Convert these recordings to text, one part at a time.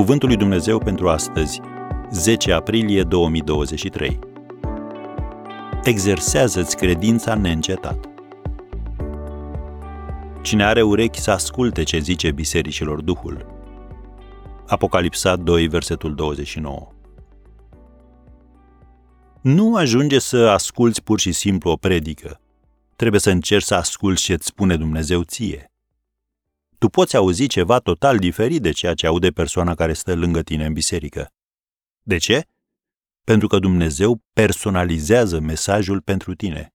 Cuvântul lui Dumnezeu pentru astăzi, 10 aprilie 2023. Exersează-ți credința neîncetat. Cine are urechi să asculte ce zice bisericilor Duhul. Apocalipsa 2, versetul 29. Nu ajunge să asculți pur și simplu o predică. Trebuie să încerci să asculți ce îți spune Dumnezeu ție tu poți auzi ceva total diferit de ceea ce aude persoana care stă lângă tine în biserică. De ce? Pentru că Dumnezeu personalizează mesajul pentru tine.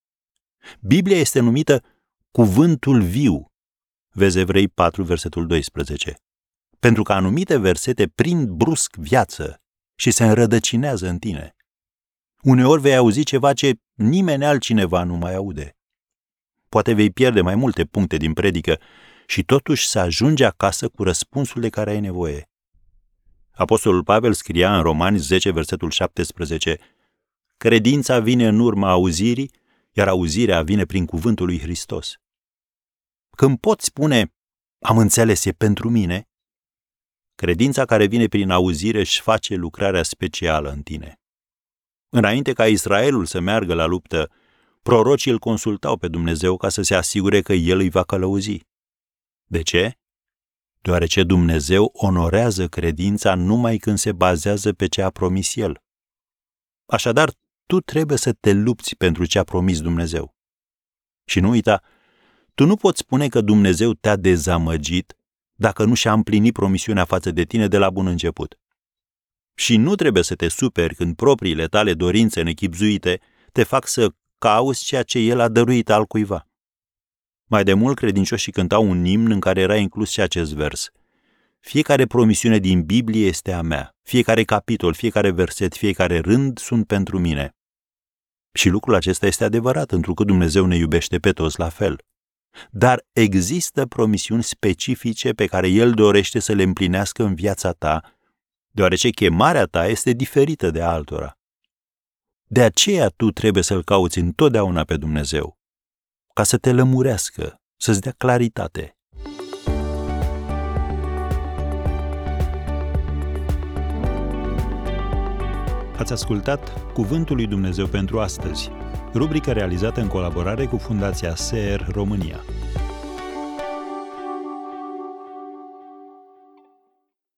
Biblia este numită cuvântul viu. Vezi Evrei 4, versetul 12. Pentru că anumite versete prind brusc viață și se înrădăcinează în tine. Uneori vei auzi ceva ce nimeni altcineva nu mai aude. Poate vei pierde mai multe puncte din predică și totuși să ajungi acasă cu răspunsul de care ai nevoie. Apostolul Pavel scria în Romani 10, versetul 17, Credința vine în urma auzirii, iar auzirea vine prin cuvântul lui Hristos. Când poți spune, am înțeles, e pentru mine, credința care vine prin auzire își face lucrarea specială în tine. Înainte ca Israelul să meargă la luptă, prorocii îl consultau pe Dumnezeu ca să se asigure că el îi va călăuzi. De ce? Deoarece Dumnezeu onorează credința numai când se bazează pe ce a promis El. Așadar, tu trebuie să te lupți pentru ce a promis Dumnezeu. Și nu uita, tu nu poți spune că Dumnezeu te-a dezamăgit dacă nu și-a împlinit promisiunea față de tine de la bun început. Și nu trebuie să te superi când propriile tale dorințe nechipzuite te fac să cauți ceea ce El a dăruit al cuiva. Mai de mult credincioșii cântau un imn în care era inclus și acest vers. Fiecare promisiune din Biblie este a mea. Fiecare capitol, fiecare verset, fiecare rând sunt pentru mine. Și lucrul acesta este adevărat, întrucât Dumnezeu ne iubește pe toți la fel. Dar există promisiuni specifice pe care El dorește să le împlinească în viața ta, deoarece chemarea ta este diferită de altora. De aceea tu trebuie să-L cauți întotdeauna pe Dumnezeu ca să te lămurească, să-ți dea claritate. Ați ascultat Cuvântul lui Dumnezeu pentru astăzi, rubrica realizată în colaborare cu Fundația SER România.